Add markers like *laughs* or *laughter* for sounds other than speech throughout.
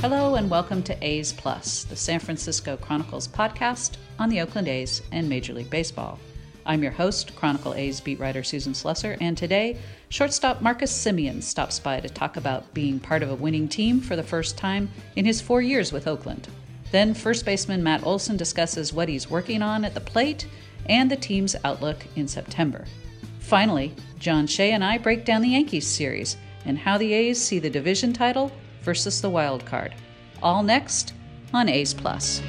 Hello and welcome to A's Plus, the San Francisco Chronicles podcast on the Oakland A's and Major League Baseball. I'm your host, Chronicle A's beat writer Susan Slusser, and today, shortstop Marcus Semien stops by to talk about being part of a winning team for the first time in his four years with Oakland. Then, first baseman Matt Olson discusses what he's working on at the plate and the team's outlook in September. Finally, John Shea and I break down the Yankees series and how the A's see the division title versus the wild card. All next on A's Plus.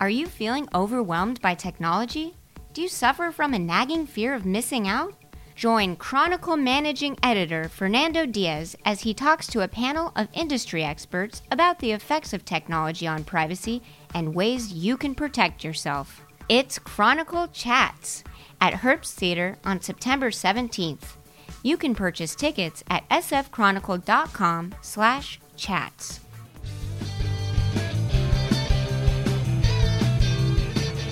Are you feeling overwhelmed by technology? Do you suffer from a nagging fear of missing out? Join Chronicle Managing Editor Fernando Diaz as he talks to a panel of industry experts about the effects of technology on privacy and ways you can protect yourself. It's Chronicle Chats at Herbst Theater on September 17th. You can purchase tickets at sfchronicle.com slash chats.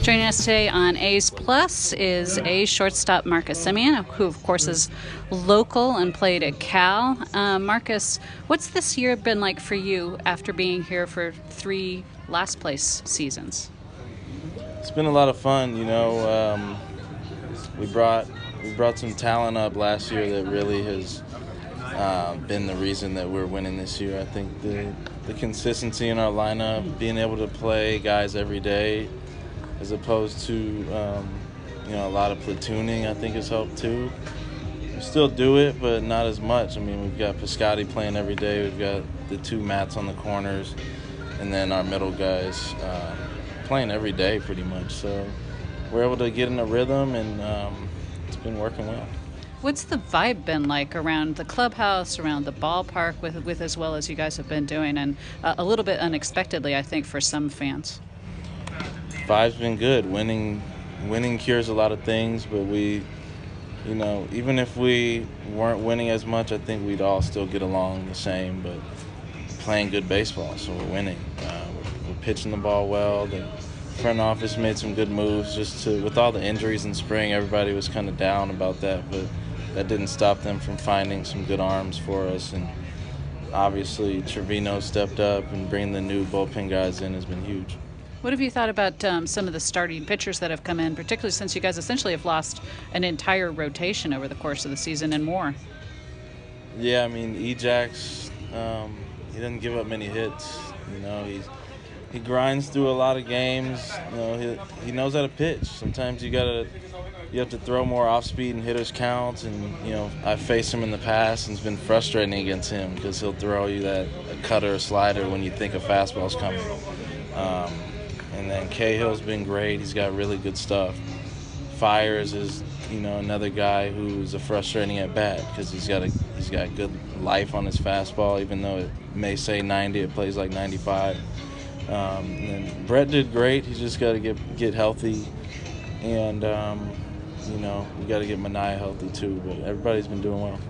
Joining us today on A's Plus is A shortstop Marcus Semien, who of course is local and played at Cal. Uh, Marcus, what's this year been like for you after being here for three last place seasons? It's been a lot of fun. You know, um, we brought we brought some talent up last year that really has uh, been the reason that we're winning this year. I think the the consistency in our lineup, being able to play guys every day as opposed to um, you know a lot of platooning. I think has helped too. We still do it, but not as much. I mean, we've got Piscotty playing every day. We've got the two mats on the corners, and then our middle guys uh, playing every day pretty much. So we're able to get in a rhythm, and um, been working well. What's the vibe been like around the clubhouse, around the ballpark, with with as well as you guys have been doing, and uh, a little bit unexpectedly, I think, for some fans vibe's been good. Winning, winning cures a lot of things, but we, you know, even if we weren't winning as much, I think we'd all still get along the same. But playing good baseball, so we're winning. Uh, we're, we're pitching the ball well. The front office made some good moves. Just to, with all the injuries in spring, everybody was kind of down about that, but that didn't stop them from finding some good arms for us and obviously Trivino stepped up and bringing the new bullpen guys in has been huge. What have you thought about um, some of the starting pitchers that have come in, particularly since you guys essentially have lost an entire rotation over the course of the season and more? Yeah, I mean, Ejax, um, he doesn't give up many hits. You know, he's he grinds through a lot of games. You know, he he knows how to pitch. Sometimes you gotta you have to throw more off speed and hitters count. And you know, I've faced him in the past, and it's been frustrating against him because he'll throw you that a cutter or slider when you think a fastball's coming. Um, and then Cahill's been great. He's got really good stuff. Fiers is, you know, another guy who's a frustrating at bat because he's got a he's got good life on his fastball, even though it may say 90, it plays like 95. Um, and Brett did great. He's just got to get get healthy, and um, you know we got to get Manaea healthy too. But everybody's been doing well.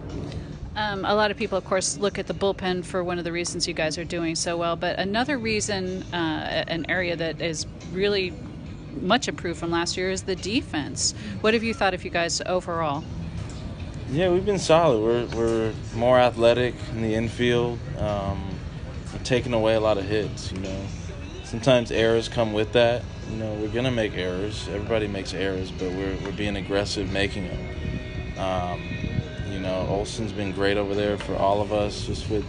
Um, a lot of people, of course, look at the bullpen for one of the reasons you guys are doing so well. But another reason, uh, an area that is really much improved from last year, is the defense. What have you thought of you guys overall? Yeah, we've been solid. We're, we're more athletic in the infield. Um, taking away a lot of hits, you know. Sometimes errors come with that. You know, we're to make errors. Everybody makes errors, but we're, we're being aggressive making them. Um, you know, Olson's been great over there for all of us, just with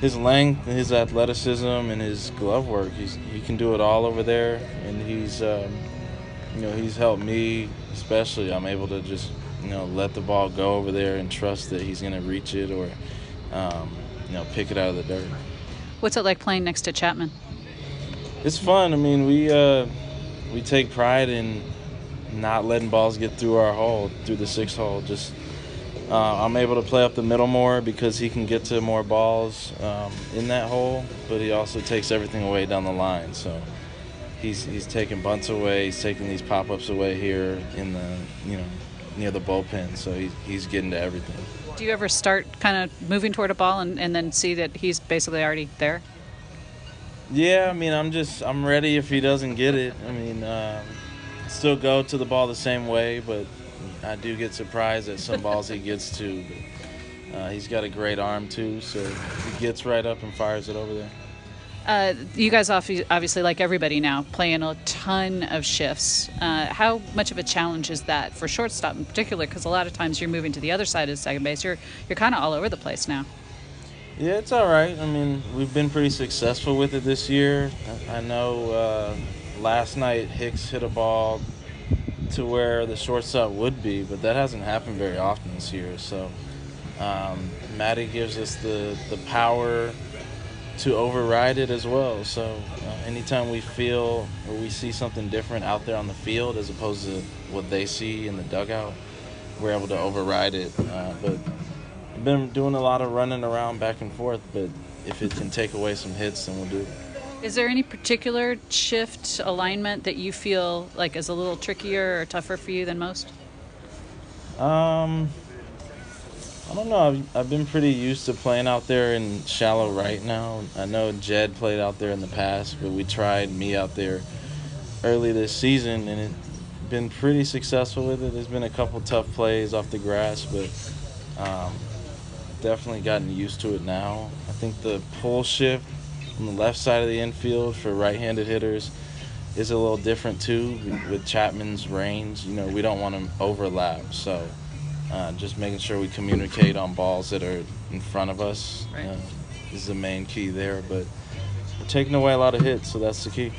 his length, his athleticism, and his glove work. He's he can do it all over there, and he's um, you know he's helped me especially. I'm able to just you know let the ball go over there and trust that he's to reach it or um, you know pick it out of the dirt. What's it like playing next to Chapman? It's fun. I mean, we uh, we take pride in not letting balls get through our hole, through the sixth hole. Just uh, I'm able to play up the middle more because he can get to more balls um, in that hole, but he also takes everything away down the line. So he's he's taking bunts away, he's taking these pop ups away here in the you know near the bullpen. So he's he's getting to everything. Do you ever start kind of moving toward a ball and, and then see that he's basically already there? Yeah, I mean I'm just I'm ready if he doesn't get it. I mean um, still go to the ball the same way, but I do get surprised at some balls he gets to. Uh, he's got a great arm too, so he gets right up and fires it over there. Uh, you guys obviously, like everybody now, playing a ton of shifts. Uh, how much of a challenge is that for shortstop in particular? Because a lot of times you're moving to the other side of second base. You're you're kind of all over the place now. Yeah, it's all right. I mean, we've been pretty successful with it this year. I know uh, last night Hicks hit a ball to where the shortstop would be, but that hasn't happened very often this year. So um, Maddie gives us the the power to override it as well. So uh, anytime we feel or we see something different out there on the field as opposed to what they see in the dugout, we're able to override it. Uh, but I've been doing a lot of running around back and forth, but if it can take away some hits, then we'll do it. Is there any particular shift alignment that you feel like is a little trickier or tougher for you than most? Um, I don't know. I've, I've been pretty used to playing out there in shallow right now. I know Jed played out there in the past, but we tried me out there early this season, and it's been pretty successful with it. There's been a couple tough plays off the grass, but um, definitely gotten used to it now. I think the pull shift on the left side of the infield for right-handed hitters is a little different too with Chapman's range. You know, we don't want to overlap, so uh, just making sure we communicate on balls that are in front of us uh, is the main key there. But we're taking away a lot of hits, so that's the key.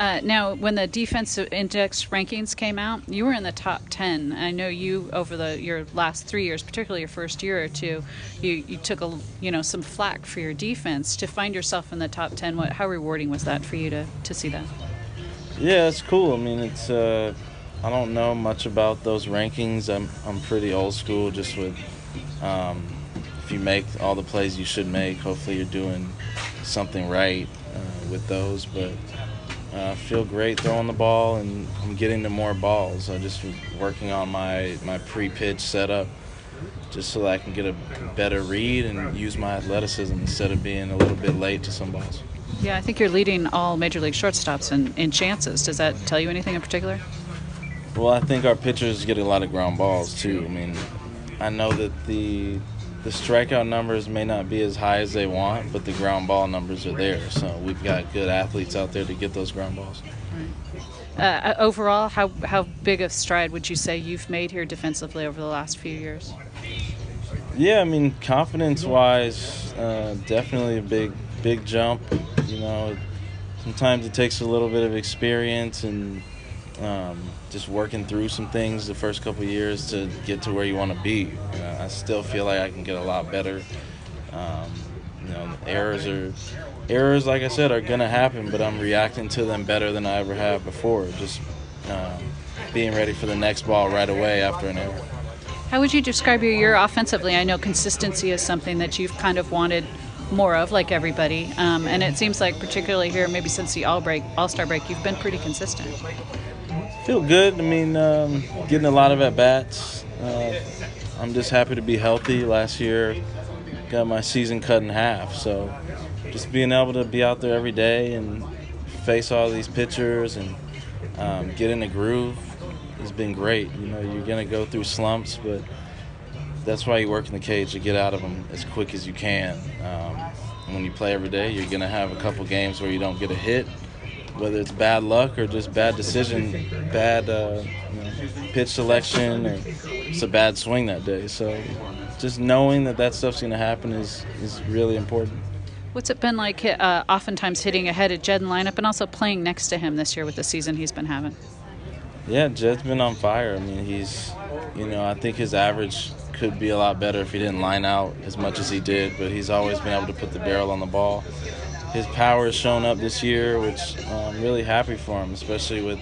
Uh, now, when the defensive index rankings came out, you were in the top ten. I know you over the your last three years, particularly your first year or two, you, you took a you know some flack for your defense. To find yourself in the top ten, what how rewarding was that for you to to see that? Yeah, it's cool. I mean, it's uh, I don't know much about those rankings. I'm I'm pretty old school, just with um, if you make all the plays you should make, hopefully you're doing something right uh, with those. But uh, I feel great throwing the ball, and I'm getting to more balls. I just working on my my pre-pitch setup, just so that I can get a better read and use my athleticism instead of being a little bit late to some balls. Yeah, I think you're leading all major league shortstops in, in chances. Does that tell you anything in particular? Well, I think our pitchers get a lot of ground balls too. I mean, I know that the the strikeout numbers may not be as high as they want, but the ground ball numbers are there. So we've got good athletes out there to get those ground balls. Uh, uh, overall, how how big a stride would you say you've made here defensively over the last few years? Yeah, I mean, confidence-wise, uh, definitely a big big jump. You know, sometimes it takes a little bit of experience and um, just working through some things the first couple years to get to where you want to be. Uh, I still feel like I can get a lot better. Um, you know, errors are errors, like I said, are gonna happen, but I'm reacting to them better than I ever have before. Just um, being ready for the next ball right away after an error. How would you describe your year offensively? I know consistency is something that you've kind of wanted more of, like everybody, um, and it seems like particularly here, maybe since the All break, All Star break, you've been pretty consistent. Feel good. I mean, um, getting a lot of at bats. Uh, I'm just happy to be healthy. Last year, got my season cut in half. So, just being able to be out there every day and face all these pitchers and um, get in the groove has been great. You know, you're gonna go through slumps, but that's why you work in the cage to get out of them as quick as you can. Um, when you play every day, you're gonna have a couple games where you don't get a hit whether it's bad luck or just bad decision, bad uh, you know, pitch selection, or it's a bad swing that day. So just knowing that that stuff's going to happen is, is really important. What's it been like uh, oftentimes hitting ahead of Jed in lineup and also playing next to him this year with the season he's been having? Yeah, Jed's been on fire. I mean, he's, you know, I think his average could be a lot better if he didn't line out as much as he did, but he's always been able to put the barrel on the ball his power has shown up this year, which I'm um, really happy for him, especially with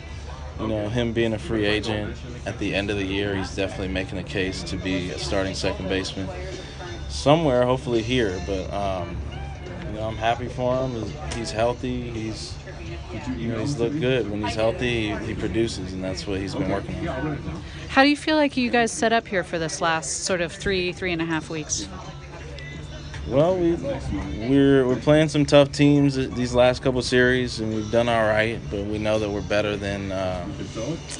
you know him being a free agent at the end of the year. He's definitely making a case to be a starting second baseman somewhere, hopefully here. But um, you know, I'm happy for him. He's, healthy. He's you know, he's looked good. When he's healthy, he, he, produces, and that's what he's been working on. How do you feel like you guys set up here for this last sort of three, three and a half weeks? Well, we we're we're playing some tough teams these last couple series, and we've done all right. But we know that we're better than uh,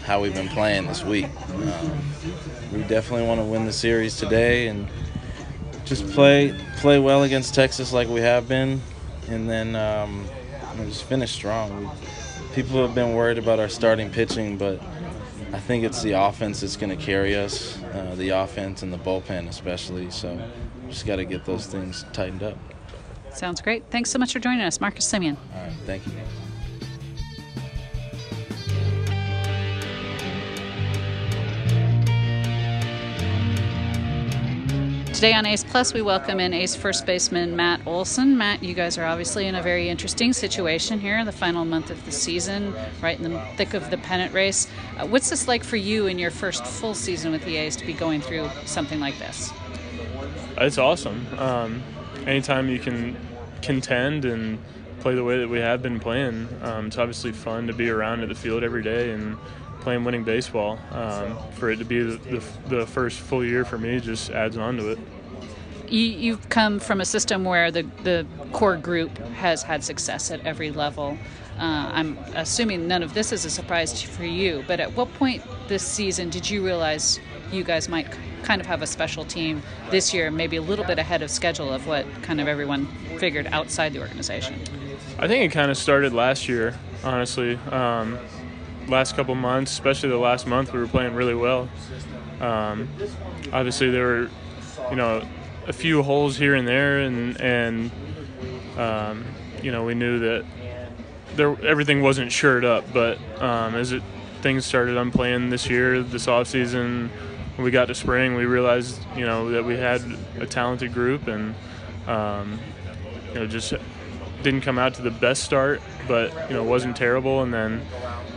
how we've been playing this week. Uh, we definitely want to win the series today, and just play play well against Texas like we have been, and then um, just finish strong. We, people have been worried about our starting pitching, but I think it's the offense that's going to carry us, uh, the offense and the bullpen especially. So just got to get those things tightened up. Sounds great. Thanks so much for joining us, Marcus Semien. All right, thank you. Today on A's Plus, we welcome in A's first baseman Matt Olson. Matt, you guys are obviously in a very interesting situation here, the final month of the season, right in the thick of the pennant race. Uh, what's this like for you in your first full season with the A's to be going through something like this? It's awesome. Um, anytime you can contend and play the way that we have been playing, um, it's obviously fun to be around at the field every day and playing winning baseball. Um, for it to be the, the, the, first full year for me just adds on to it. You, have come from a system where the, the core group has had success at every level. Uh, I'm assuming none of this is a surprise for you, but at what point this season did you realize you guys might kind of have a special team this year, maybe a little bit ahead of schedule of what kind of everyone figured outside the organization? I think it kind of started last year, honestly. Um, last couple months, especially the last month, we were playing really well. Um, obviously, there were, you know, a few holes here and there, and and um, you know we knew that there everything wasn't shored up. But um, as it things started on playing this year, this off season, when we got to spring, we realized you know that we had a talented group, and um, you know just didn't come out to the best start, but you know wasn't terrible, and then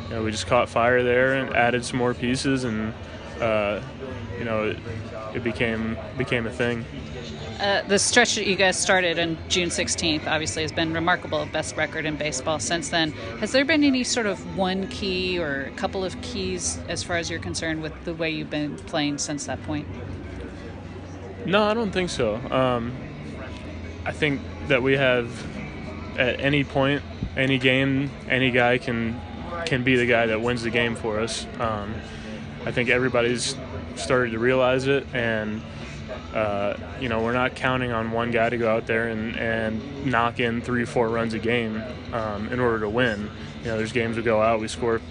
you know, we just caught fire there and added some more pieces, and uh, you know, it, it, became became a thing. Uh, the stretch that you guys started on June 16th obviously has been remarkable, best record in baseball since then. Has there been any sort of one key or a couple of keys as far as you're concerned with the way you've been playing since that point? No, I don't think so. Um, I think that we have at any point, any game, any guy can can be the guy that wins the game for us. Um, I think everybody's started to realize it, and uh, you know we're not counting on one guy to go out there and, and knock in three, four runs a game um, in order to win. You know, there's games we go out, we score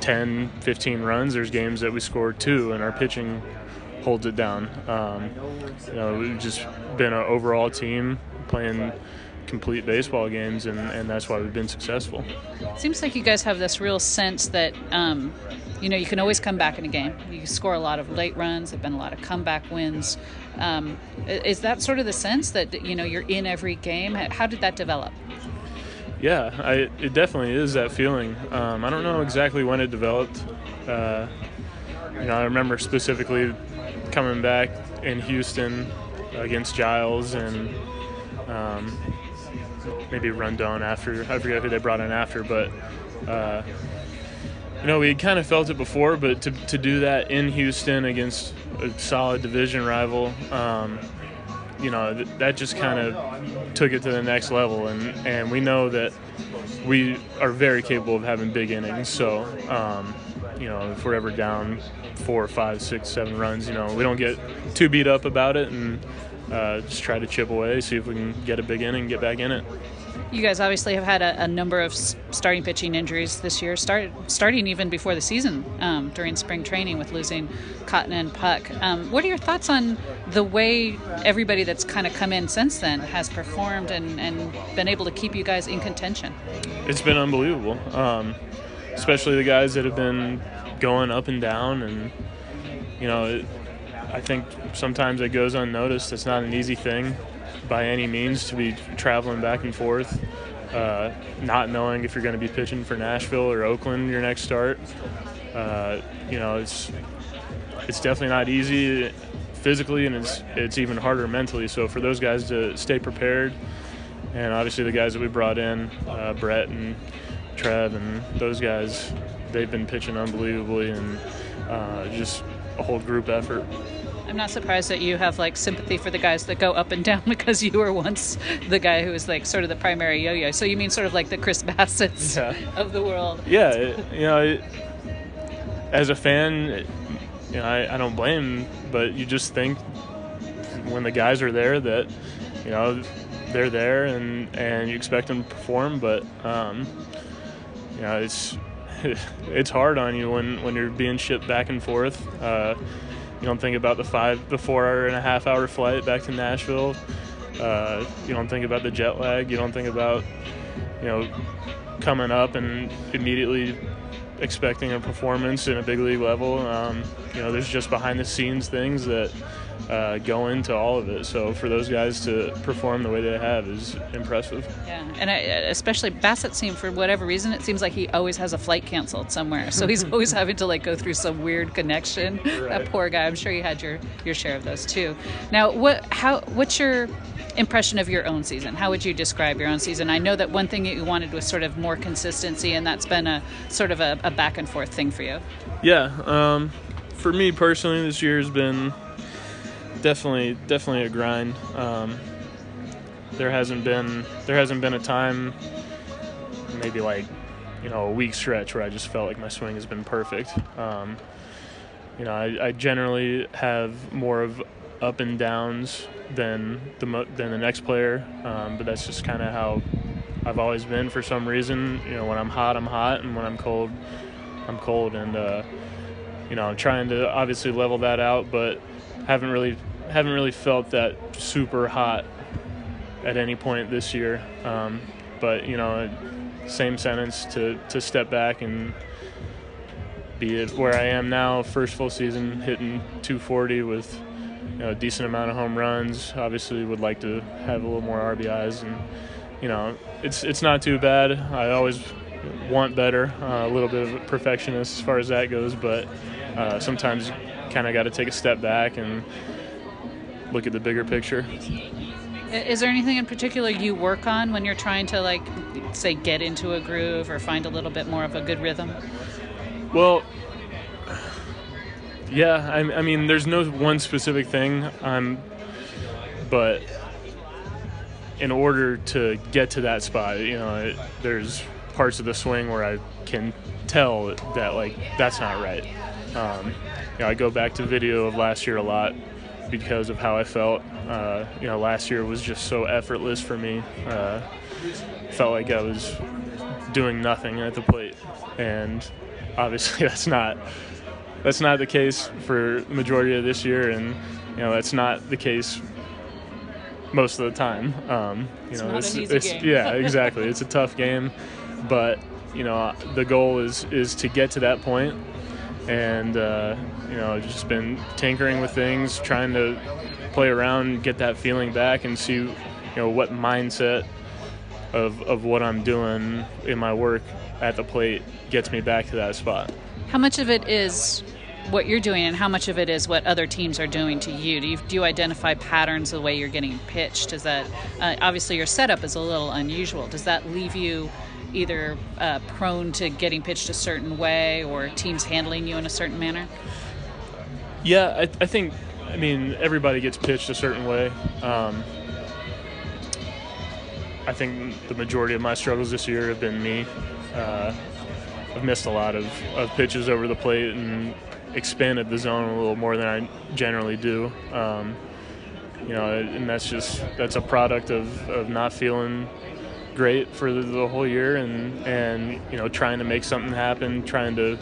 10, 15 runs. There's games that we score two, and our pitching holds it down. Um, you know, we've just been an overall team playing complete baseball games, and, and that's why we've been successful. Seems like you guys have this real sense that, um, you know, you can always come back in a game. You score a lot of late runs, there have been a lot of comeback wins. Um, is that sort of the sense that, you know, you're in every game? How did that develop? Yeah, I, it definitely is that feeling. Um, I don't know exactly when it developed. Uh, you know, I remember specifically coming back in Houston against Giles and um, maybe Rondon after. I forget who they brought in after, but uh, you know we had kind of felt it before, but to to do that in Houston against a solid division rival. Um, you know th- that just kind of took it to the next level, and and we know that we are very capable of having big innings. So um, you know if we're ever down four, five, six, seven runs, you know we don't get too beat up about it, and uh, just try to chip away, see if we can get a big inning, get back in it. You guys obviously have had a, a number of starting pitching injuries this year, start, starting even before the season um, during spring training with losing Cotton and Puk. Um, what are your thoughts on the way everybody that's kind of come in since then has performed and, and been able to keep you guys in contention? It's been unbelievable, um, especially the guys that have been going up and down and you know it, I think sometimes it goes unnoticed. It's not an easy thing by any means to be traveling back and forth, uh, not knowing if you're going to be pitching for Nashville or Oakland your next start. Uh, you know, it's it's definitely not easy physically, and it's it's even harder mentally. So for those guys to stay prepared, and obviously the guys that we brought in, uh, Brett and Trev, and those guys, they've been pitching unbelievably, and uh, just a whole group effort. I'm not surprised that you have like sympathy for the guys that go up and down *laughs* because you were once the guy who was like sort of the primary yo-yo. So you mean sort of like the Chris Bassitt's yeah. of the world? Yeah, it, you know, it, as a fan, it, you know, I, I don't blame, but you just think when the guys are there that you know they're there and and you expect them to perform, but um, you know it's *laughs* it's hard on you when when you're being shipped back and forth. Uh, you don't think about the five, the four and a half hour flight back to Nashville. Uh, you don't think about the jet lag. You don't think about you know coming up and immediately expecting a performance in a big league level. Um, you know, there's just behind the scenes things that uh, go into all of it. So for those guys to perform the way they have is impressive. Yeah, and I, especially Bassitt seemed for whatever reason it seems like he always has a flight canceled somewhere, so he's *laughs* always having to like go through some weird connection. Right. That poor guy. I'm sure you had your your share of those too. Now, what how what's your impression of your own season? How would you describe your own season? I know that one thing that you wanted was sort of more consistency, and that's been a sort of a, a back and forth thing for you. Yeah, um, for me personally, this year has been definitely definitely a grind. Um, there hasn't been there hasn't been a time, maybe like you know a week stretch where I just felt like my swing has been perfect. Um, you know, I, I, generally have more of up and downs than the than the next player, um, but that's just kind of how I've always been for some reason. You know, when I'm hot, I'm hot, and when I'm cold, I'm cold, and uh, you know, I'm trying to obviously level that out, but haven't really haven't really felt that super hot at any point this year. Um, but you know, same sentence to to step back and be it where I am now, first full season hitting 240 with you know, a decent amount of home runs. Obviously, would like to have a little more RBIs, and you know, it's it's not too bad. I always want better, uh, a little bit of a perfectionist as far as that goes, but uh, sometimes kind of got to take a step back and look at the bigger picture. Is there anything in particular you work on when you're trying to like say get into a groove or find a little bit more of a good rhythm? Well, yeah, I, I mean, there's no one specific thing, um, but in order to get to that spot, you know, it, there's parts of the swing where I can tell that like that's not right. Um, you know, I go back to video of last year a lot because of how I felt. Uh, you know, last year was just so effortless for me. Uh, felt like I was doing nothing at the plate, and obviously *laughs* that's not that's not the case for the majority of this year, and you know that's not the case most of the time. Um, you it's know, it's, it's yeah, *laughs* exactly. it's a tough game, but you know the goal is is to get to that point and uh, you know just been tinkering with things, trying to play around, get that feeling back, and see you know what mindset of of what I'm doing in my work at the plate gets me back to that spot. How much of it is what you're doing, and how much of it is what other teams are doing to you? Do you, do you identify patterns the way you're getting pitched? Is that uh, obviously your setup is a little unusual? Does that leave you either uh, prone to getting pitched a certain way or teams handling you in a certain manner? Yeah, I, I think, I mean, everybody gets pitched a certain way. Um, I think the majority of my struggles this year have been me. Uh, I've missed a lot of, of pitches over the plate and expanded the zone a little more than I generally do. Um, you know, and that's just that's a product of, of not feeling great for the, the, whole year and and you know trying to make something happen, trying to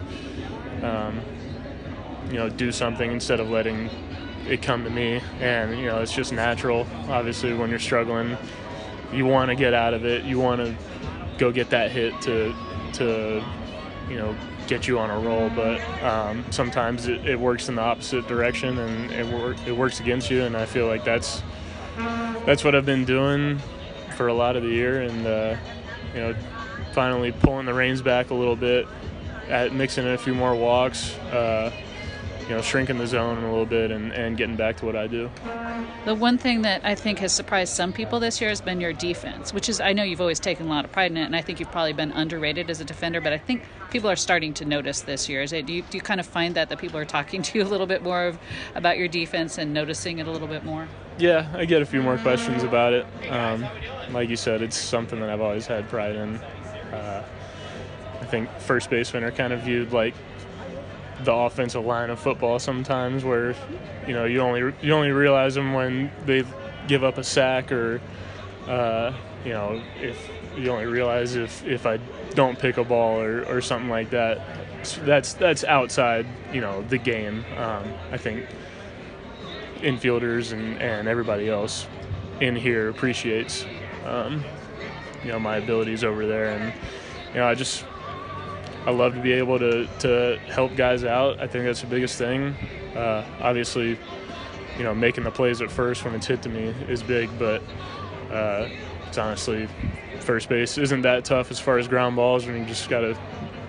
um, you know do something instead of letting it come to me. And you know it's just natural. Obviously, when you're struggling, you want to get out of it. You want to go get that hit to to you know get you on a roll, but um, sometimes it, it, works in the opposite direction and it, wor- it works against you. And I feel like that's that's what I've been doing for a lot of the year, and uh, you know, finally pulling the reins back a little bit, at mixing in a few more walks. Uh, you know, shrinking the zone a little bit and, and getting back to what I do. The one thing that I think has surprised some people this year has been your defense, which is I know you've always taken a lot of pride in it, and I think you've probably been underrated as a defender. But I think people are starting to notice this year. Is it do you, do you kind of find that that people are talking *laughs* to you a little bit more of, about your defense and noticing it a little bit more? Yeah, I get a few more questions about it. Um, like you said, it's something that I've always had pride in. Uh, I think first basemen are kind of viewed like the offensive line of football sometimes, where you know you only you only realize them when they give up a sack or uh, you know if you only realize if if I don't pick a ball or, or something like that. So that's that's outside you know the game. Um, I think infielders and, and everybody else in here appreciates um, you know my abilities over there and you know I just I love to be able to, to help guys out. I think that's the biggest thing. Uh, obviously, you know, making the plays at first when it's hit to me is big, but uh, it's honestly first base isn't that tough as far as ground balls when you just got to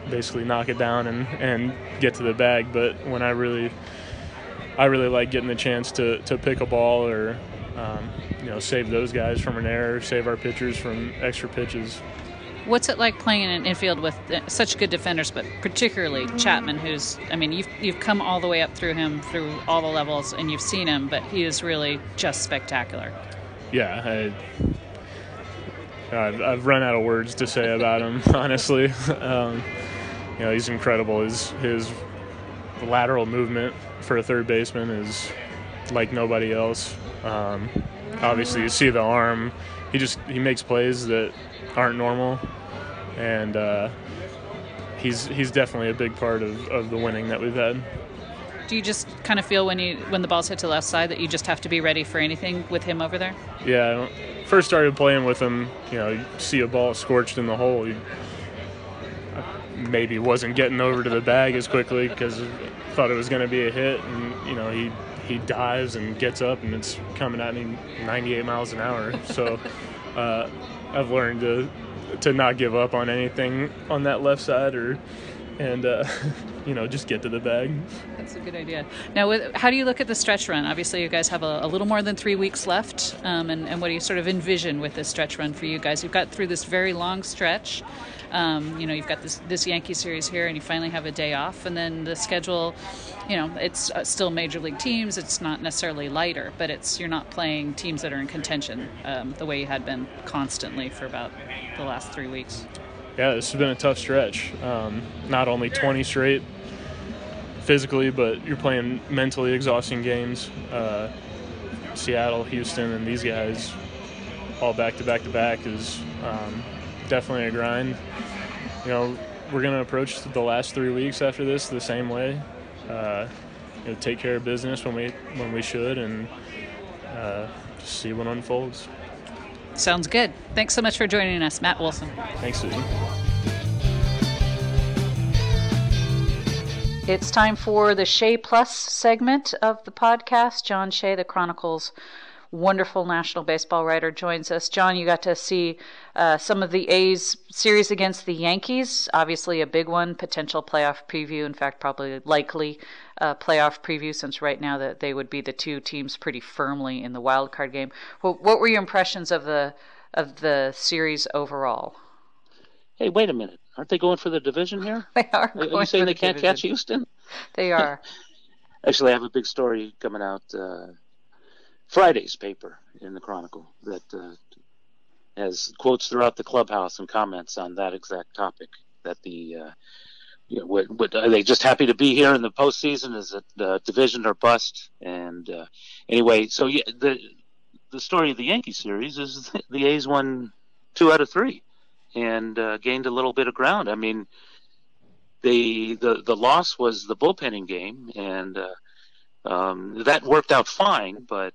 basically knock it down and, and get to the bag. But when I really I really like getting the chance to, to pick a ball or um, you know save those guys from an error, save our pitchers from extra pitches. What's it like playing in an infield with uh, such good defenders, but particularly Chapman, who's, I mean, you've, you've come all the way up through him, through all the levels, and you've seen him, but he is really just spectacular. Yeah, I, I've, I've run out of words to say about him, *laughs* honestly. Um, you know, he's incredible. His, his lateral movement for a third baseman is like nobody else. Um, obviously, you see the arm. He just he makes plays that aren't normal, and uh, he's he's definitely a big part of, of the winning that we've had. Do you just kind of feel when you when the ball's hit to the left side that you just have to be ready for anything with him over there? Yeah, first started playing with him. You know, you see a ball scorched in the hole. You, maybe wasn't getting over to the bag as quickly because thought it was going to be a hit, and you know he he dives and gets up and it's coming at me 98 miles an hour. So *laughs* uh, I've learned to to not give up on anything on that left side or and uh, *laughs* you know just get to the bag. That's a good idea. Now, with, how do you look at the stretch run? Obviously, you guys have a, a little more than three weeks left, um, and, and what do you sort of envision with this stretch run for you guys? You've got through this very long stretch. Um, you know, you've got this this Yankee series here, and you finally have a day off, and then the schedule. You know, it's uh, still major league teams. It's not necessarily lighter, but it's you're not playing teams that are in contention um, the way you had been constantly for about the last three weeks. Yeah, this has been a tough stretch. Um, not only 20 straight physically, but you're playing mentally exhausting games. Uh, Seattle, Houston, and these guys all back to back to back is um, definitely a grind. You know, we're going to approach the last three weeks after this the same way. Uh, you know, take care of business when we when we should, and uh, just see what unfolds. Sounds good. Thanks so much for joining us, Matt Olson. Thanks, Susan. It's time for the Shea Plus segment of the podcast. John Shea, the Chronicles wonderful national baseball writer, joins us. John, you got to see uh, some of the A's series against the Yankees. Obviously, a big one, potential playoff preview. In fact, probably likely uh, playoff preview, since right now that they would be the two teams pretty firmly in the wild card game. Well, what were your impressions of the of the series overall? Hey, wait a minute! Aren't they going for the division here? *laughs* They are. Are you saying the they can't division. catch Houston? They are. *laughs* Actually, I have a big story coming out uh, Friday's paper in the Chronicle that uh, has quotes throughout the clubhouse and comments on that exact topic. That the uh, you know, what, what, are they just happy to be here in the postseason? Is it division or bust? And uh, anyway, so yeah, the the story of the Yankee series is *laughs* the A's won two out of three and uh, gained a little bit of ground. I mean, they the the loss was the bullpenning game, and uh, um, that worked out fine. But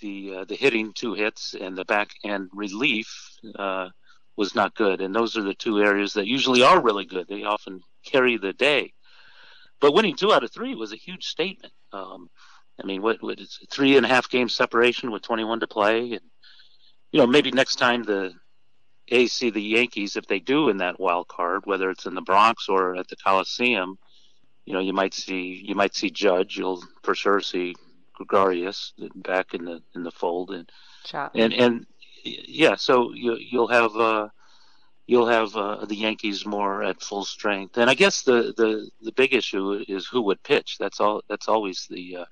the uh, the hitting two hits and the back end relief uh, was not good, and those are the two areas that usually are really good. They often carry the day. But winning two out of three was a huge statement. Um, I mean, what, three and a half game separation with 21 to play, and you know maybe next time the A's see the Yankees if they do in that wild card, whether it's in the Bronx or at the Coliseum. You know, you might see you might see Judge. You'll for sure see Gregorius back in the in the fold, and and and yeah, so you you'll have uh, you'll have uh, the Yankees more at full strength, and I guess the the the big issue is who would pitch. That's all. That's always the uh,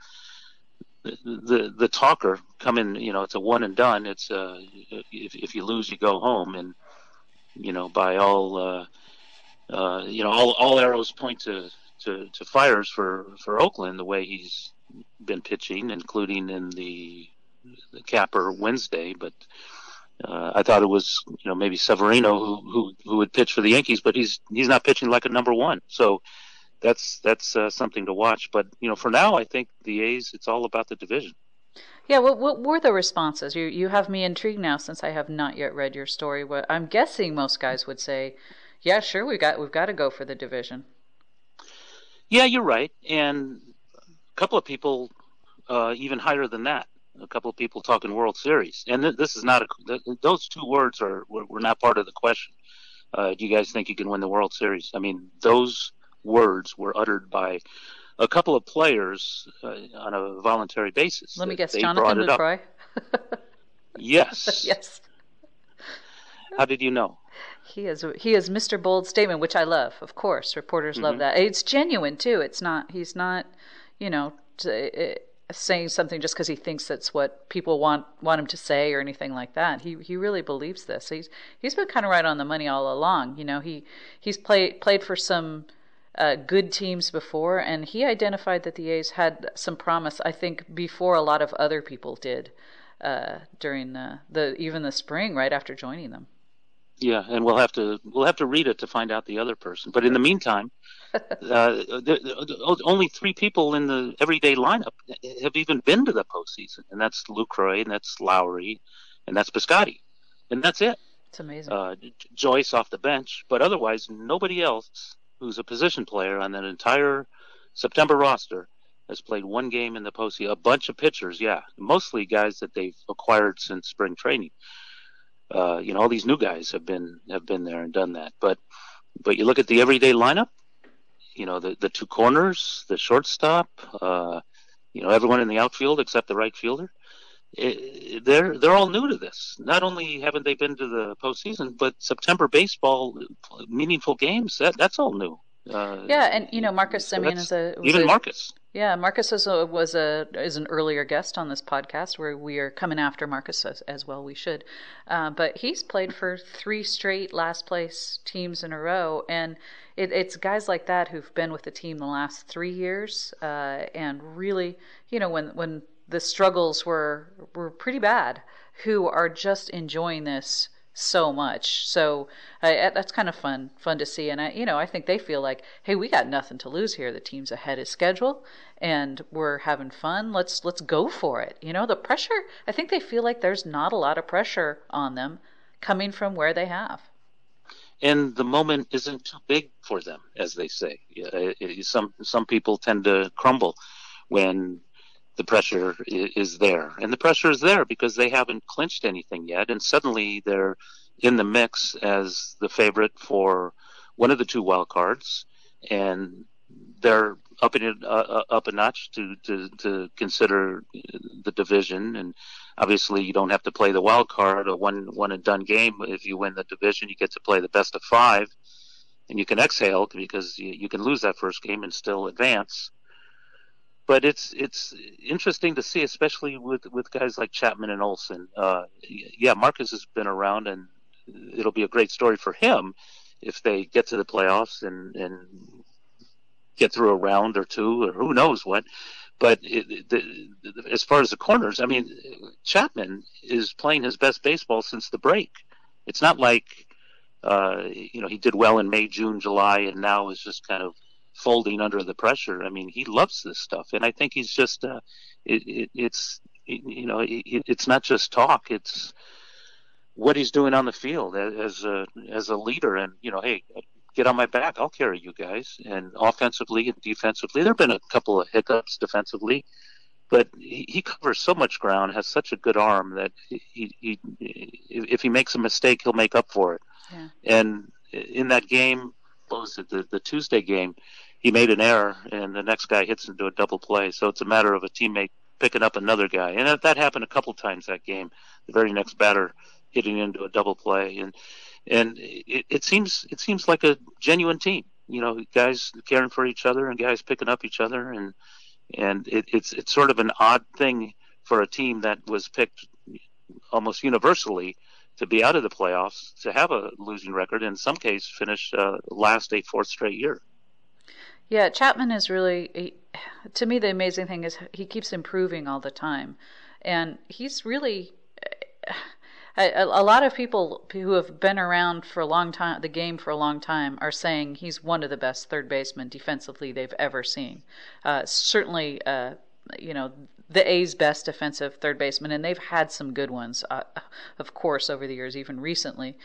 the, the the talker coming. You know, it's a one and done. It's uh, if if you lose, you go home, and you know by all uh, uh, you know all all arrows point to to, to Fiers for, for Oakland the way he's been pitching, including in the, the capper Wednesday. But uh, I thought it was you know maybe Severino who, who who would pitch for the Yankees, but he's he's not pitching like a number one. So that's that's uh, something to watch. But you know, for now, I think the A's it's all about the division. Yeah, what, what were the responses? You you have me intrigued now since I have not yet read your story. What I'm guessing most guys would say, yeah, sure, we got we've got to go for the division. Yeah, you're right, and a couple of people uh, even higher than that. A couple of people talking World Series, and th- this is not a. Th- those two words are were, were, not part of the question. Uh, do you guys think you can win the World Series? I mean, those words were uttered by a couple of players uh, on a voluntary basis. Let me guess, Jonathan Lucroy. *laughs* yes. yes. How did you know? He is he is Mr. Bold statement, which I love. Of course, reporters mm-hmm. love that. It's genuine too. It's not. He's not. You know. T- saying something just because he thinks that's what people want want him to say or anything like that. He he really believes this. He's he's been kind of right on the money all along. You know, he he's played played for some uh, good teams before, and he identified that the A's had some promise. I think before a lot of other people did uh, during the, the even the spring right after joining them. Yeah, and we'll have to we'll have to read it to find out the other person. But in the meantime, *laughs* uh, only three people in the everyday lineup have even been to the postseason, and that's Lucroy, and that's Lowrie, and that's Piscotty, and that's it. It's amazing. Uh, Joyce off the bench, but otherwise nobody else who's a position player on that entire September roster has played one game in the postseason. A bunch of pitchers, yeah, mostly guys that they've acquired since spring training. Uh, you know, all these new guys have been have been there and done that. But but you look at the everyday lineup. You know, the the two corners, the shortstop. Uh, you know, everyone in the outfield except the right fielder. It, they're they're all new to this. Not only haven't they been to the postseason, but September baseball, meaningful games. That that's all new. Uh, yeah, and you know Marcus so Semien is a even a, Marcus. Yeah, Marcus was a, was a is an earlier guest on this podcast where we are coming after Marcus as, as well. We should, uh, but he's played for three straight last place teams in a row, and it, it's guys like that who've been with the team the last three years, uh, and really, you know, when when the struggles were were pretty bad, who are just enjoying this so much. So uh, that's kind of fun, fun to see. And I, you know, I think they feel like, hey, we got nothing to lose here. The team's ahead of schedule, and we're having fun. Let's let's go for it. You know, the pressure. I think they feel like there's not a lot of pressure on them coming from where they have. And the moment isn't too big for them, as they say. Some some people tend to crumble when the pressure is there. And the pressure is there because they haven't clinched anything yet. And suddenly they're in the mix as the favorite for one of the two wild cards. And they're up in uh, uh, up a notch to, to, to consider the division. And obviously, you don't have to play the wild card, a one one and done game. If you win the division, you get to play the best of five, and you can exhale because you, you can lose that first game and still advance but it's it's interesting to see, especially with with guys like Chapman and Olson. Uh, yeah, Marcus has been around, and it'll be a great story for him if they get to the playoffs and and get through a round or two, or who knows what. But it, the, the, as far as the corners, I mean, Chapman is playing his best baseball since the break. It's not like uh, you know he did well in May, June, July, and now is just kind of folding under the pressure. I mean, he loves this stuff, and I think he's just uh, it, it, it's it, you know it, it's not just talk; it's what he's doing on the field as a as a leader. And you know, hey, get on my back, I'll carry you guys. And offensively and defensively, there've been a couple of hiccups defensively. But he, he covers so much ground, has such a good arm that he, he, if he makes a mistake, he'll make up for it. Yeah. And in that game, what was it, the, the Tuesday game, he made an error and the next guy hits into a double play. So it's a matter of a teammate picking up another guy. And that, happened a couple times that game. The very next batter hitting into a double play and and it, it seems it seems like a genuine team. You know, guys caring for each other and guys picking up each other and and it, it's it's sort of an odd thing for a team that was picked almost universally to be out of the playoffs to have a losing record in some case finish uh, last a fourth straight year. Yeah, Chapman is really, to me, the amazing thing is he keeps improving all the time. And he's really, a, a, lot of people who have been around for a long time, the game for a long time, are saying he's one of the best third basemen defensively they've ever seen. Uh, certainly, uh, you know, the A's best defensive third baseman, and they've had some good ones, uh, of course, over the years, even recently.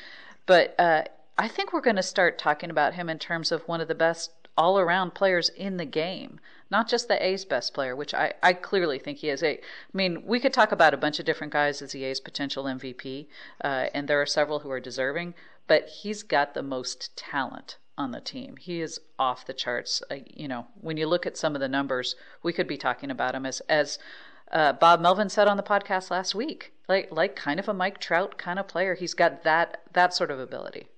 But uh, I think we're going to start talking about him in terms of one of the best all around players in the game, not just the A's best player, which I, I clearly think he is. A, I mean, we could talk about a bunch of different guys as the A's potential MVP, uh, and there are several who are deserving, but he's got the most talent on the team. He is off the charts. Uh, you know, when you look at some of the numbers, we could be talking about him as as uh, Bob Melvin said on the podcast last week, like like kind of a Mike Trout kind of player. He's got that that sort of ability.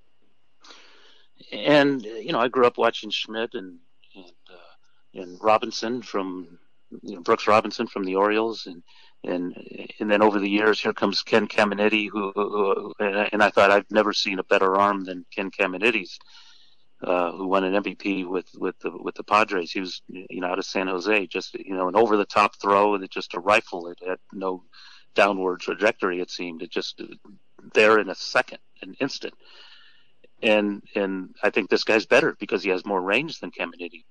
And you know, I grew up watching Schmidt and and, uh, and Robinson from you know, Brooks Robinson from the Orioles, and and and then over the years, here comes Ken Caminiti, who, who, who and I thought I've never seen a better arm than Ken Caminiti's uh, who won an MVP with with the with the Padres. He was you know out of San Jose, just you know an over the top throw and just a rifle. It had no downward trajectory. It seemed it just there in a second, an instant. And and I think this guy's better because he has more range than Caminiti,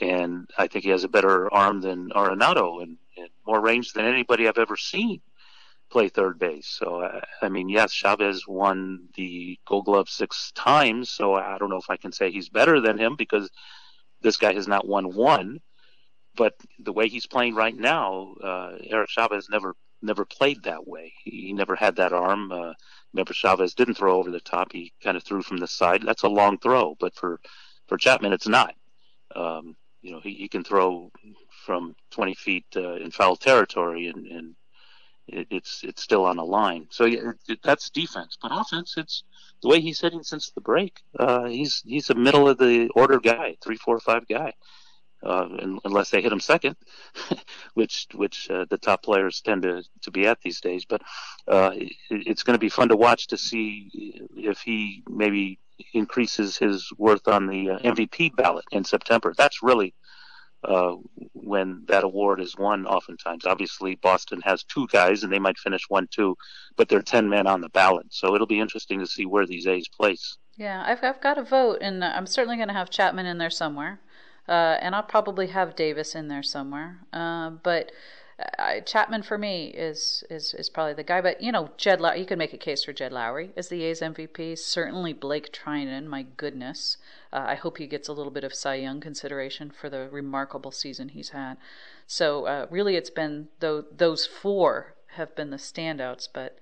and I think he has a better arm than Arenado and, and more range than anybody I've ever seen play third base. So I mean, yes, Chavez won the Gold Glove six times. So I don't know if I can say he's better than him because this guy has not won one. But the way he's playing right now, uh, Eric Chavez never never played that way. He, never had that arm. Uh, remember, Chavez didn't throw over the top. He kind of threw from the side. That's a long throw, but for for Chapman, it's not. Um, you know, he, he can throw from 20 feet uh, in foul territory and, and it, it's it's still on a line. So yeah, it, that's defense, but offense, it's the way he's hitting since the break. Uh, he's he's a middle of the order guy, three, four, five guy. Uh, unless they hit him second, *laughs* which which uh, the top players tend to, to be at these days. But uh, it, it's going to be fun to watch to see if he maybe increases his worth on the uh, MVP ballot in September. That's really uh, when that award is won oftentimes. Obviously, Boston has two guys and they might finish 1 2, but they're 10 men on the ballot. So it'll be interesting to see where these A's place. Yeah, I've, I've got a vote, and I'm certainly going to have Chapman in there somewhere. Uh, and I'll probably have Davis in there somewhere. Uh, but uh, Chapman for me is is is probably the guy. But you know, Jed, Low- you can make a case for Jed Lowrie as the A's MVP. Certainly Blake Treinen. My goodness, uh, I hope he gets a little bit of Cy Young consideration for the remarkable season he's had. So uh, really, it's been th- those four have been the standouts. But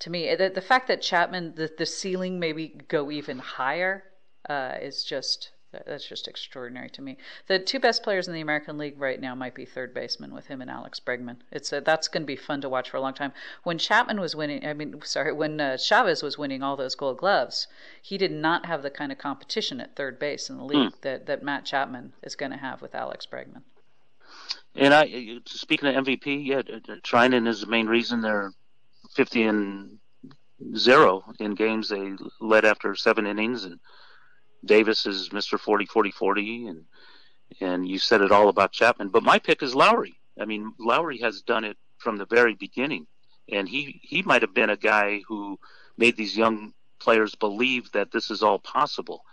to me, the, the fact that Chapman the the ceiling maybe go even higher uh, is just that's just extraordinary to me. The two best players in the American League right now might be third baseman with him and Alex Bregman. It's a, that's going to be fun to watch for a long time. When Chapman was winning, I mean, sorry, when uh, Chavez was winning all those Gold Gloves, he did not have the kind of competition at third base in the league mm. that that Matt Chapman is going to have with Alex Bregman. And I, speaking of MVP, yeah, Treinen is the main reason they're 50 and zero in games they led after seven innings and Davis is Mr. 40 40 40 and and you said it all about Chapman, but my pick is Lowrie. I mean, Lowrie has done it from the very beginning and he he might have been a guy who made these young players believe that this is all possible.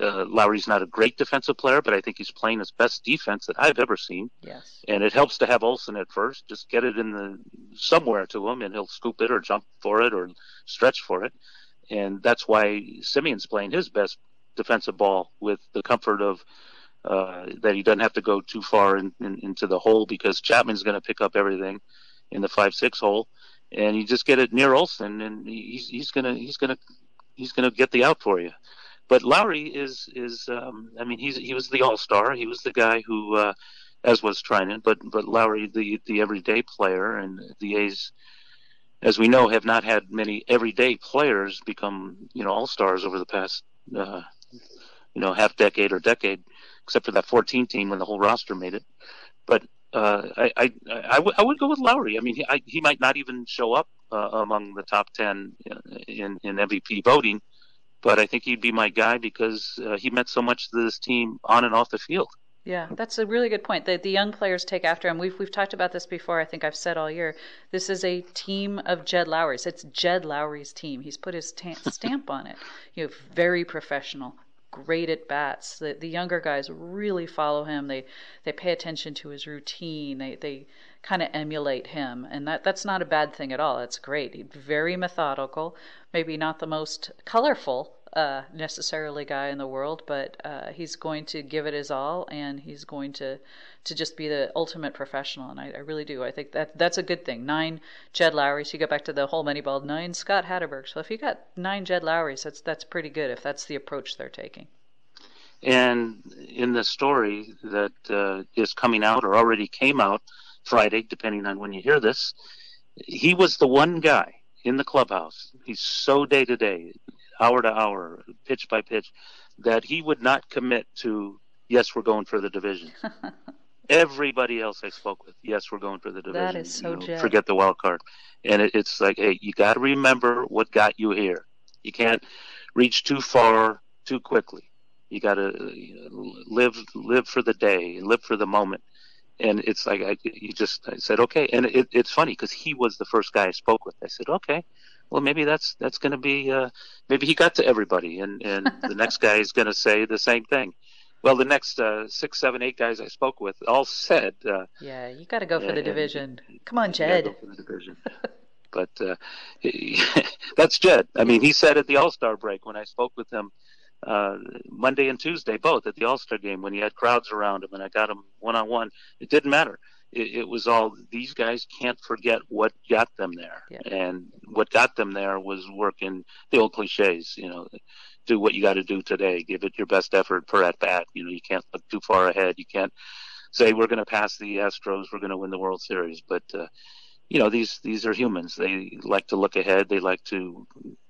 Uh, Lowrie's not a great defensive player, but I think he's playing his best defense that I've ever seen. Yes. And it helps to have Olson at first. Just get it in the somewhere to him, and he'll scoop it or jump for it or stretch for it. And that's why Semien's playing his best defensive ball with the comfort of uh, that he doesn't have to go too far in, in, into the hole because Chapman's going to pick up everything in the five six hole, and you just get it near Olson, and he's he's gonna he's gonna he's gonna get the out for you. But Lowrie is is um, I mean he's he was the all star. He was the guy who, uh, as was Treinen, but but Lowrie the the everyday player, and the A's as we know, have not had many everyday players become, you know, all stars over the past uh, you know, half decade or decade, except for that 14 team when the whole roster made it. But uh, I, I, I, w- I would I would go with Lowrie. I mean, he, I, he might not even show up uh, among the top 10 in, in MVP voting, but I think he'd be my guy because uh, he meant so much to this team on and off the field. Yeah, that's a really good point. The, the young players take after him. We've we've talked about this before. I think I've said all year. This is a team of Jed Lowries. It's Jed Lowrie's team. He's put his ta- stamp on it. *laughs* You know, very professional, great at bats. The the younger guys really follow him. They they pay attention to his routine. They they kind of emulate him, and that that's not a bad thing at all. It's great. Very methodical. Maybe not the most colorful uh, necessarily guy in the world, but uh, he's going to give it his all, and he's going to to just be the ultimate professional. And I, I really do. I think that that's a good thing. Nine Jed Lowries. You go back to the whole Moneyball. Nine Scott Hatteberg. So if you got nine Jed Lowries, that's that's pretty good. If that's the approach they're taking. And in the story that uh, is coming out or already came out Friday, depending on when you hear this, he was the one guy in the clubhouse. He's so day to day hour to hour, pitch by pitch, that he would not commit to, yes, we're going for the division. *laughs* Everybody else I spoke with, yes, we're going for the division. That is so you know. Forget the wild card. And it, it's like, hey, you got to remember what got you here. You can't reach too far too quickly. You got to live live for the day, live for the moment. And it's like I, you just I said okay, and it, it's funny because he was the first guy I spoke with. I said okay, well maybe that's that's going to be uh, maybe he got to everybody and and *laughs* the next guy is going to say the same thing well the next uh, six seven eight guys i spoke with all said uh, Yeah, you got to go for the and- division. Come on, Jed. go for the division." but uh, he- *laughs* that's jed i mean he said at the all-star break when i spoke with him uh, monday and tuesday both at the all-star game when he had crowds around him and i got him one-on-one it didn't matter. It, it was all these guys can't forget what got them there. Yeah. and what got them there was working the old cliches you know do what you got to do today give it your best effort per at bat. You know you can't look too far ahead. You can't say we're going to pass the astros we're going to win the world series. But uh, you know these these are humans. They like to look ahead. They like to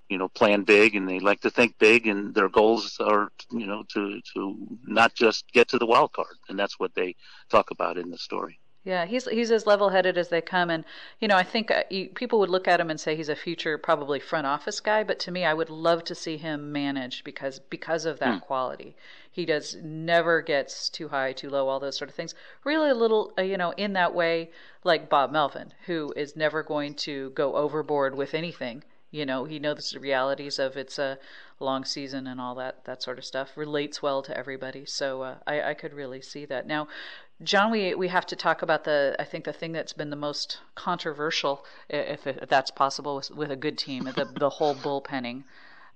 you know plan big and they like to think big and their goals are you know to to not just get to the wild card and that's what they talk about in the story Yeah, he's he's as level-headed as they come, and you know I think uh, you, people would look at him and say he's a future probably front office guy, but to me I would love to see him manage because because of that quality. He does never gets too high, too low, all those sort of things. Really a little uh, you know in that way like Bob Melvin, who is never going to go overboard with anything. You know, he knows the realities of it's a long season and all that that sort of stuff. Relates well to everybody, so uh, I, I could really see that. Now, John, we we have to talk about the I think the thing that's been the most controversial, if, if that's possible, with, with a good team, the the whole bullpenning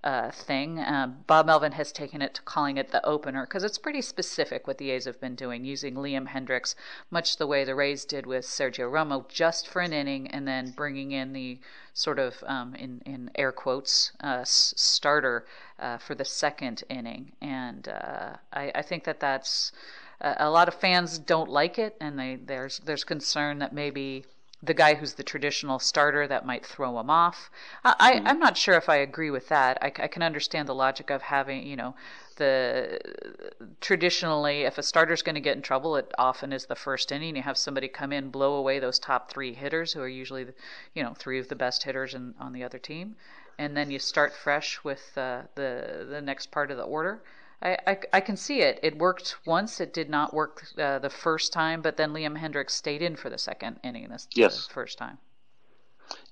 uh, thing. Um, Bob Melvin has taken it to calling it the opener because it's pretty specific what the A's have been doing, using Liam Hendriks much the way the Rays did with Sergio Romo, just for an inning, and then bringing in the sort of um, in in air quotes uh, s- starter uh, for the second inning, and uh, I, I think that that's a a lot of fans don't like it, and they there's there's concern that maybe the guy who's the traditional starter that might throw him off. I, I I'm not sure if I agree with that. I can understand the logic of having you know the traditionally if a starter's going to get in trouble, it often is the first inning. You have somebody come in, blow away those top three hitters who are usually the, you know three of the best hitters in, on the other team, and then you start fresh with uh, the the next part of the order. I, I, I can see it. It worked once. It did not work uh, the first time, but then Liam Hendriks stayed in for the second inning this Yes. the first time.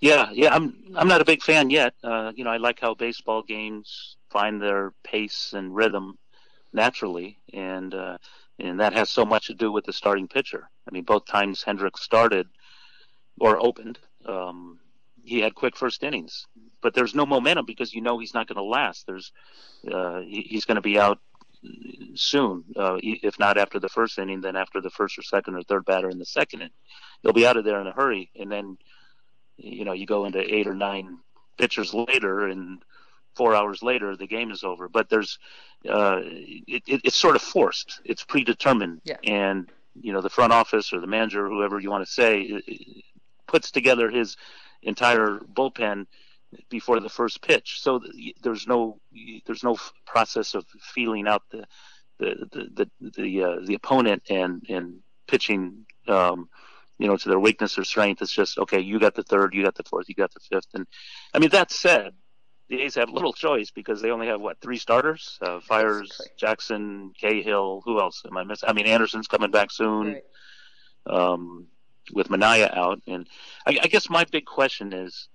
Yeah, yeah, I'm I'm not a big fan yet. Uh, you know, I like how baseball games find their pace and rhythm naturally, and uh, and that has so much to do with the starting pitcher. I mean, both times Hendriks started or opened, um, he had quick first innings, but there's no momentum because you know he's not going to last. There's uh, he, he's going to be out soon, uh, if not after the first inning, then after the first or second or third batter in the second inning. He'll be out of there in a hurry, and then you know you go into eight or nine pitchers later and four hours later the game is over but there's uh it, it, it's sort of forced it's predetermined Yeah. and you know the front office or the manager whoever you want to say it- it puts together his entire bullpen before the first pitch so th- there's no there's no f- process of feeling out the the the the, the, uh, the opponent and and pitching um you know, to their weakness or strength. It's just okay. You got the third, you got the fourth, you got the fifth, and I mean that said, the A's have little choice because they only have what three starters: uh, Fiers, Jackson, Cahill. Who else am I missing? I mean, Anderson's coming back soon. Right. Um, with Manaea out, and I, I guess my big question is,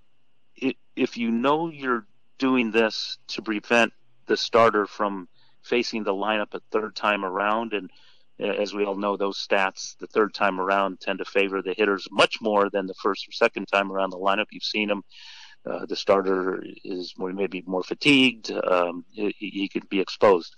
if you know you're doing this to prevent the starter from facing the lineup a third time around, and as we all know, those stats the third time around tend to favor the hitters much more than the first or second time around the lineup. You've seen them. Uh, the starter is more, maybe more fatigued. Um, he, he could be exposed.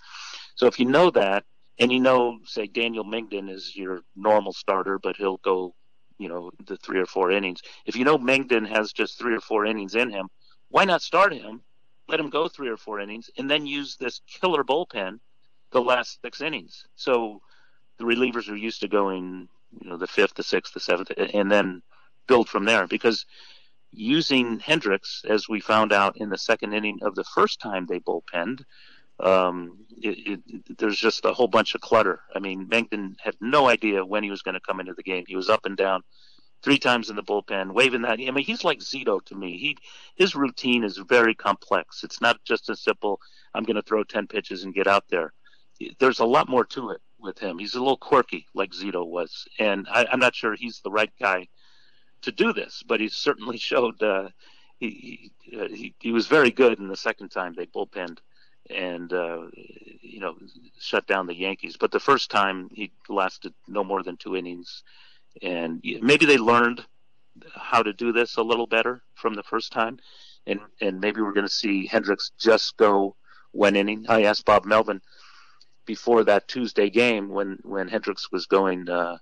So if you know that, and you know, say Daniel Mengden is your normal starter, but he'll go, you know, the three or four innings. If you know Mengden has just three or four innings in him, why not start him? Let him go three or four innings, and then use this killer bullpen the last six innings. So the relievers are used to going, you know, the fifth, the sixth, the seventh, and then build from there. Because using Hendriks, as we found out in the second inning of the first time they bullpenned, um, it, it, there's just a whole bunch of clutter. I mean, Mengden had no idea when he was going to come into the game. He was up and down three times in the bullpen, waving that. I mean, he's like Zito to me. He his routine is very complex. It's not just a simple "I'm going to throw ten pitches and get out there." There's a lot more to it with him. He's a little quirky, like Zito was, and I, am not sure he's the right guy to do this. But he certainly *laughs* showed uh, he, he, uh, he, he was very good in the second time they bullpenned and uh, you know shut down the Yankees. But the first time he lasted no more than two innings, and maybe they learned how to do this a little better from the first time, and and maybe we're going to see Hendriks just go one inning. I asked Bob Melvin before that Tuesday game when when Hendriks was going uh,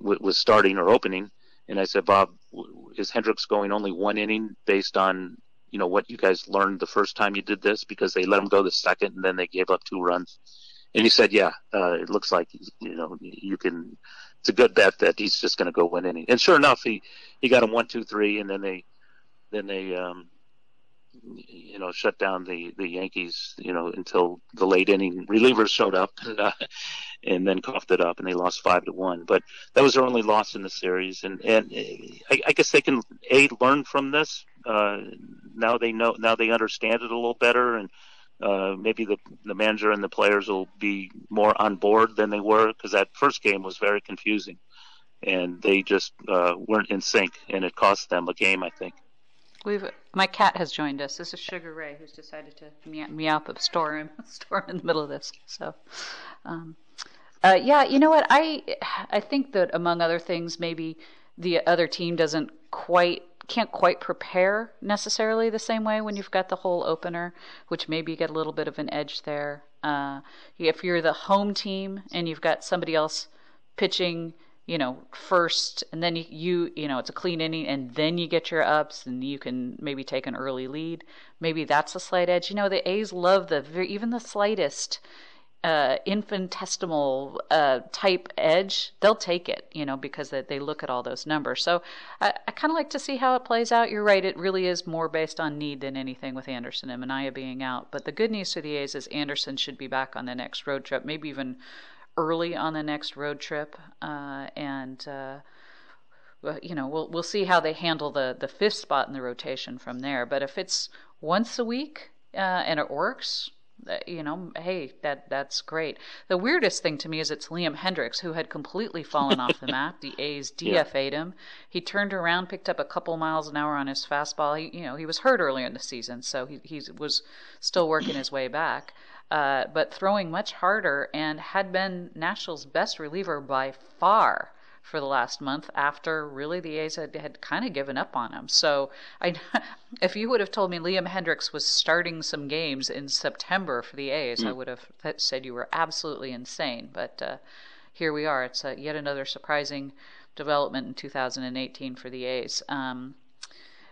was starting or opening, and I said, Bob, is Hendriks going only one inning based on you know what you guys learned the first time you did this because they let him go the second and then they gave up two runs, and he said, yeah, uh, it looks like you know you can. It's a good bet that he's just going to go win inning, and sure enough, he he got him one, two, three, and then they then they um, you know, shut down the, the Yankees, you know, until the late inning relievers showed up and, uh, and then coughed it up and they lost five to one. But that was their only loss in the series. And, and I, I guess they can a learn from this. Uh, now they know, now they understand it a little better and, uh, maybe the the manager and the players will be more on board than they were because that first game was very confusing, and they just uh, weren't in sync, and it cost them a game, I think. We've my cat has joined us. This is Sugar Ray, who's decided to meow, meow up a storm, *laughs* storm in the middle of this. So, um, uh, yeah, you know what? I I think that among other things, maybe the other team doesn't quite can't quite prepare necessarily the same way when you've got the whole opener, which maybe you get a little bit of an edge there. Uh, if you're the home team and you've got somebody else pitching you know, first, and then you, you, know, it's a clean inning, and then you get your ups, and you can maybe take an early lead. Maybe that's a slight edge. You know, the A's love the even the slightest uh, infinitesimal uh, type edge, they'll take it, you know, because they, they look at all those numbers. So I, I kind of like to see how it plays out. You're right, it really is more based on need than anything with Anderson and Manaea being out. But the good news for the A's is Anderson should be back on the next road trip, maybe even early on the next road trip, uh, and uh, you know we'll we'll see how they handle the the fifth spot in the rotation from there. But if it's once a week uh, and it works, uh, you know, hey, that that's great. The weirdest thing to me is it's Liam Hendriks who had completely fallen off the map. The A's *laughs* DFA'd him. He turned around, picked up a couple miles an hour on his fastball. He, you know, he was hurt earlier in the season, so he he was still working his way back uh, but throwing much harder and had been Nashville's best reliever by far for the last month after really the A's had, had kind of given up on him. So I, *laughs* if you would have told me Liam Hendriks was starting some games in September for the A's, mm. I would have said you were absolutely insane. But uh, here we are. It's yet another surprising development in 2018 for the A's. Um,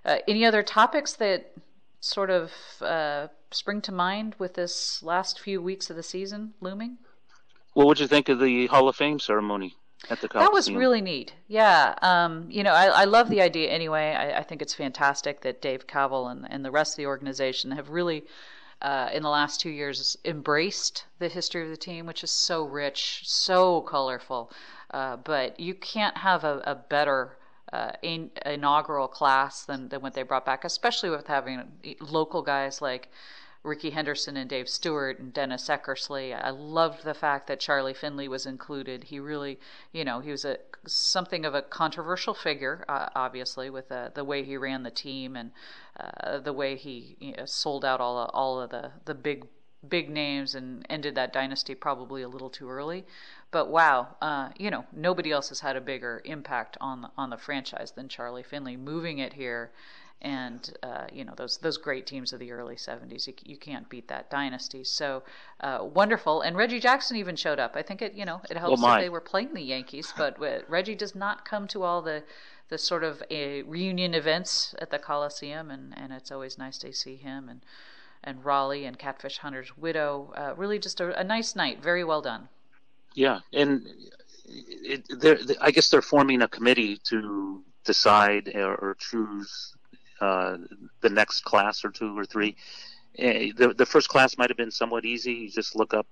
uh, any other topics that sort of uh, spring to mind with this last few weeks of the season looming? What would you think of the Hall of Fame ceremony at the That was really neat. Yeah. Um, you know, I, I love the idea anyway. I, I think it's fantastic that Dave Kaval and, and the rest of the organization have really, uh, in the last two years, embraced the history of the team, which is so rich, so colorful. Uh, but you can't have a, a better uh, in, inaugural class than, than what they brought back, especially with having local guys like Rickey Henderson and Dave Stewart and Dennis Eckersley. I loved the fact that Charlie Finley was included. He really, you know, he was a something of a controversial figure, uh, obviously, with uh, the way he ran the team and uh, the way he you know, sold out all of, all of the the big big names and ended that dynasty probably a little too early. But wow, uh, you know, nobody else has had a bigger impact on the, on the franchise than Charlie Finley, moving it here, and uh, you know those those great teams of the early '70s. You, you can't beat that dynasty. So uh, wonderful. And Reggie Jackson even showed up. I think it you know it helps well, that they were playing the Yankees, but uh, Reggie does not come to all the the sort of a reunion events at the Coliseum, and and it's always nice to see him and and Rollie and Catfish Hunter's widow. Uh, really, just a, a nice night. Very well done. Yeah, and it, it, I guess they're forming a committee to decide or, or choose uh, the next class or two or three. Uh, the, the first class might have been somewhat easy. You just look up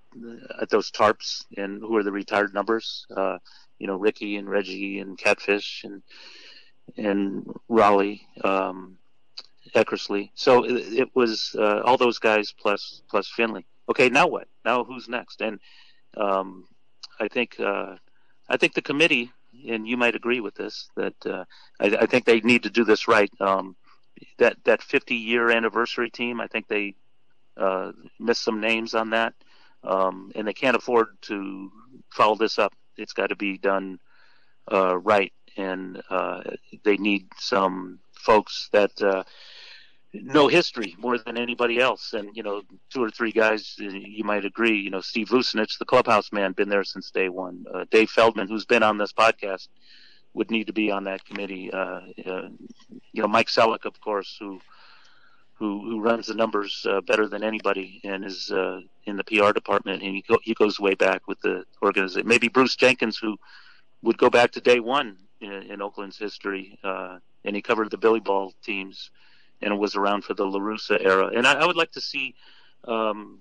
at those tarps and who are the retired numbers. Uh, you know, Rickey and Reggie and Catfish and and Rollie, um, Eckersley. So it, it was uh, all those guys plus plus Finley. Okay, now what? Now who's next? And um, I think uh, I think the committee, and you might agree with this, that uh, I, I, think they need to do this right. Um, that that 50 year anniversary team, I think they uh, missed some names on that, um, and they can't afford to follow this up. It's got to be done uh, right, and uh, they need some folks that uh, know history more than anybody else. And you know, two or three guys you might agree. You know, Steve Vucinich, the clubhouse man, been there since day one. Uh, Dave Feldman, who's been on this podcast, would need to be on that committee. Uh, uh, you know, Mike Selleck, of course, who who who runs the numbers uh, better than anybody and is uh, in the PR department, and he go, he goes way back with the organization. Maybe Bruce Jenkins, who would go back to day one in, in Oakland's history, and he covered the Billy Ball teams and was around for the La Russa era. And I, I would like to see um,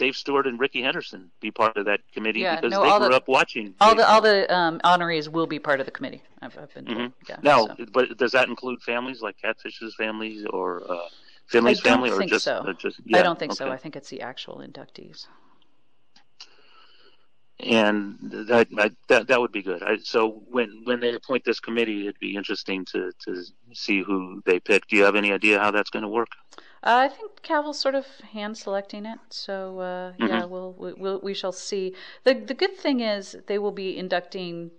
Dave Stewart and Rickey Henderson be part of that committee yeah, because no, they grew the, up watching. All the all the um, honorees will be part of the committee. I've, I've been mm-hmm. yeah, now, so. but does that include families like Catfish's families or uh, Finley's family, or just, so. or just? Yeah, I don't think okay. so. I think it's the actual inductees and that that that would be good. I, so when when they appoint this committee, it'd be interesting to to see who they pick. Do you have any idea how that's going to work? Uh, I think Kaval's sort of hand selecting it, so uh, Mm-hmm. yeah, we'll, we, we'll we shall see. the The good thing is they will be inducting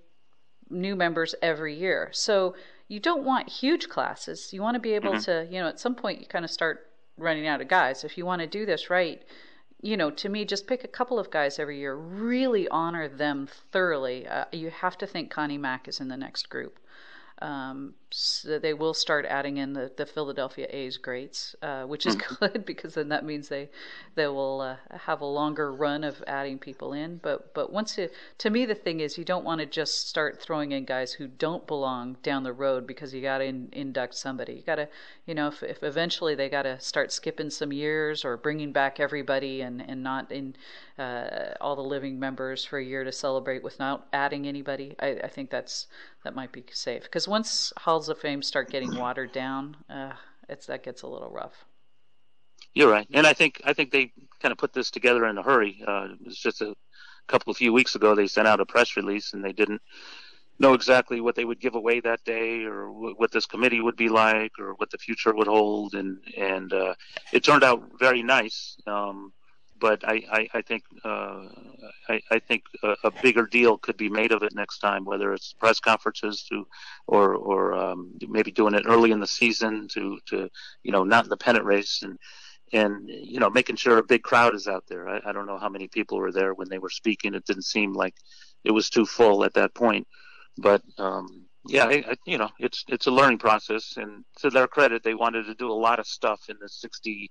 new members every year, so you don't want huge classes. You want to be able Mm-hmm. to, you know, at some point you kind of start running out of guys. If you want to do this right, you know, to me, just pick a couple of guys every year. Really honor them thoroughly. Uh, you have to think Connie Mack is in the next group. Um, so they will start adding in the, the Philadelphia A's greats, uh, which is *laughs* good because then that means they they will uh, have a longer run of adding people in. But but once you, to me the thing is you don't want to just start throwing in guys who don't belong down the road because you got to in, induct somebody. You got to you know if, if eventually they got to start skipping some years or bringing back everybody and and not in uh, all the living members for a year to celebrate without adding anybody. I, I think that's that might be safe because once halls of fame start getting watered down, uh, it's that gets a little rough. You're right, and I think I think they kind of put this together in a hurry. Uh, it was just a couple of few weeks ago they sent out a press release, and they didn't know exactly what they would give away that day, or w- what this committee would be like, or what the future would hold, and and uh, it turned out very nice. Um, but I, I, I think uh, I, I think a, a, bigger deal could be made of it next time, whether it's press conferences to, or or um, maybe doing it early in the season to to you know not in the pennant race and and you know making sure a big crowd is out there. I, I don't know how many people were there when they were speaking. It didn't seem like it was too full at that point, but. Um, yeah, I, I, you know, it's it's a learning process, and to their credit, they wanted to do a lot of stuff in the 60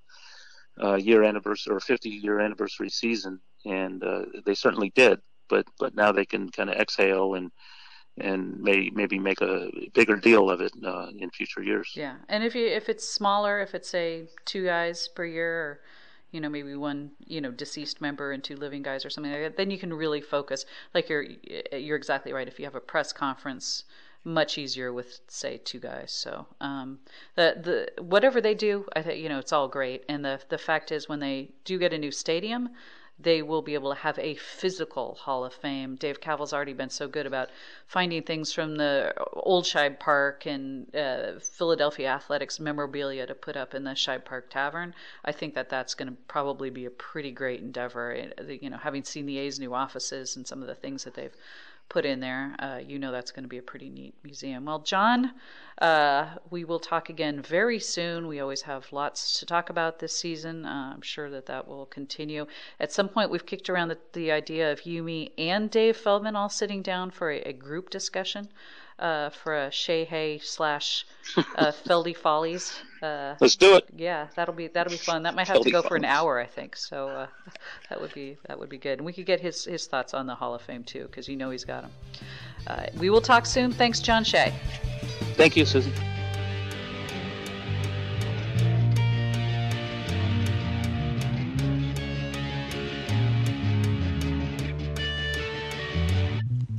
uh, year anniversary or 50 year anniversary season, and uh, they certainly did. But but now they can kind of exhale and and may maybe make a bigger deal of it uh, in future years. Yeah, and if you if it's smaller, if it's say two guys per year, or you know maybe one you know deceased member and two living guys or something like that, then you can really focus. Like you're you're exactly right. If you have a press conference much easier with say two guys. So um, the the whatever they do, I think you know it's all great. And the the fact is, when they do get a new stadium, they will be able to have a physical Hall of Fame. Dave Kaval's already been so good about finding things from the old Shibe Park and uh, Philadelphia Athletics memorabilia to put up in the Shibe Park Tavern. I think that that's going to probably be a pretty great endeavor. You know, having seen the A's new offices and some of the things that they've put in there, uh, you know that's going to be a pretty neat museum. Well, John, uh, we will talk again very soon. We always have lots to talk about this season. Uh, I'm sure that that will continue. At some point, we've kicked around the, the idea of you, me, and Dave Feldman all sitting down for a, a group discussion uh, for a Shea Hey slash uh, *laughs* Feldy Follies. Uh, Let's do it. Yeah, that'll be that'll be fun. That might have Feldy to go for an hour, I think. So uh, *laughs* that would be that would be good, and we could get his his thoughts on the Hall of Fame too, because you know he's got them. Uh, we will talk soon. Thanks, John Shea. Thank you, Susan.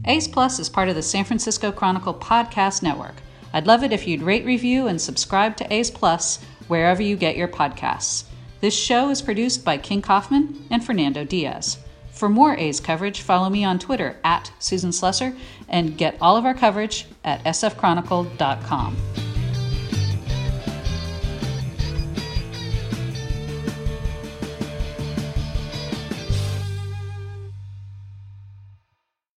A's Plus is part of the San Francisco Chronicle podcast network. I'd love it if you'd rate, review, and subscribe to A's Plus wherever you get your podcasts. This show is produced by King Kaufman and Fernando Diaz. For more A's coverage, follow me on Twitter at Susan Slusser and get all of our coverage at sfchronicle.com.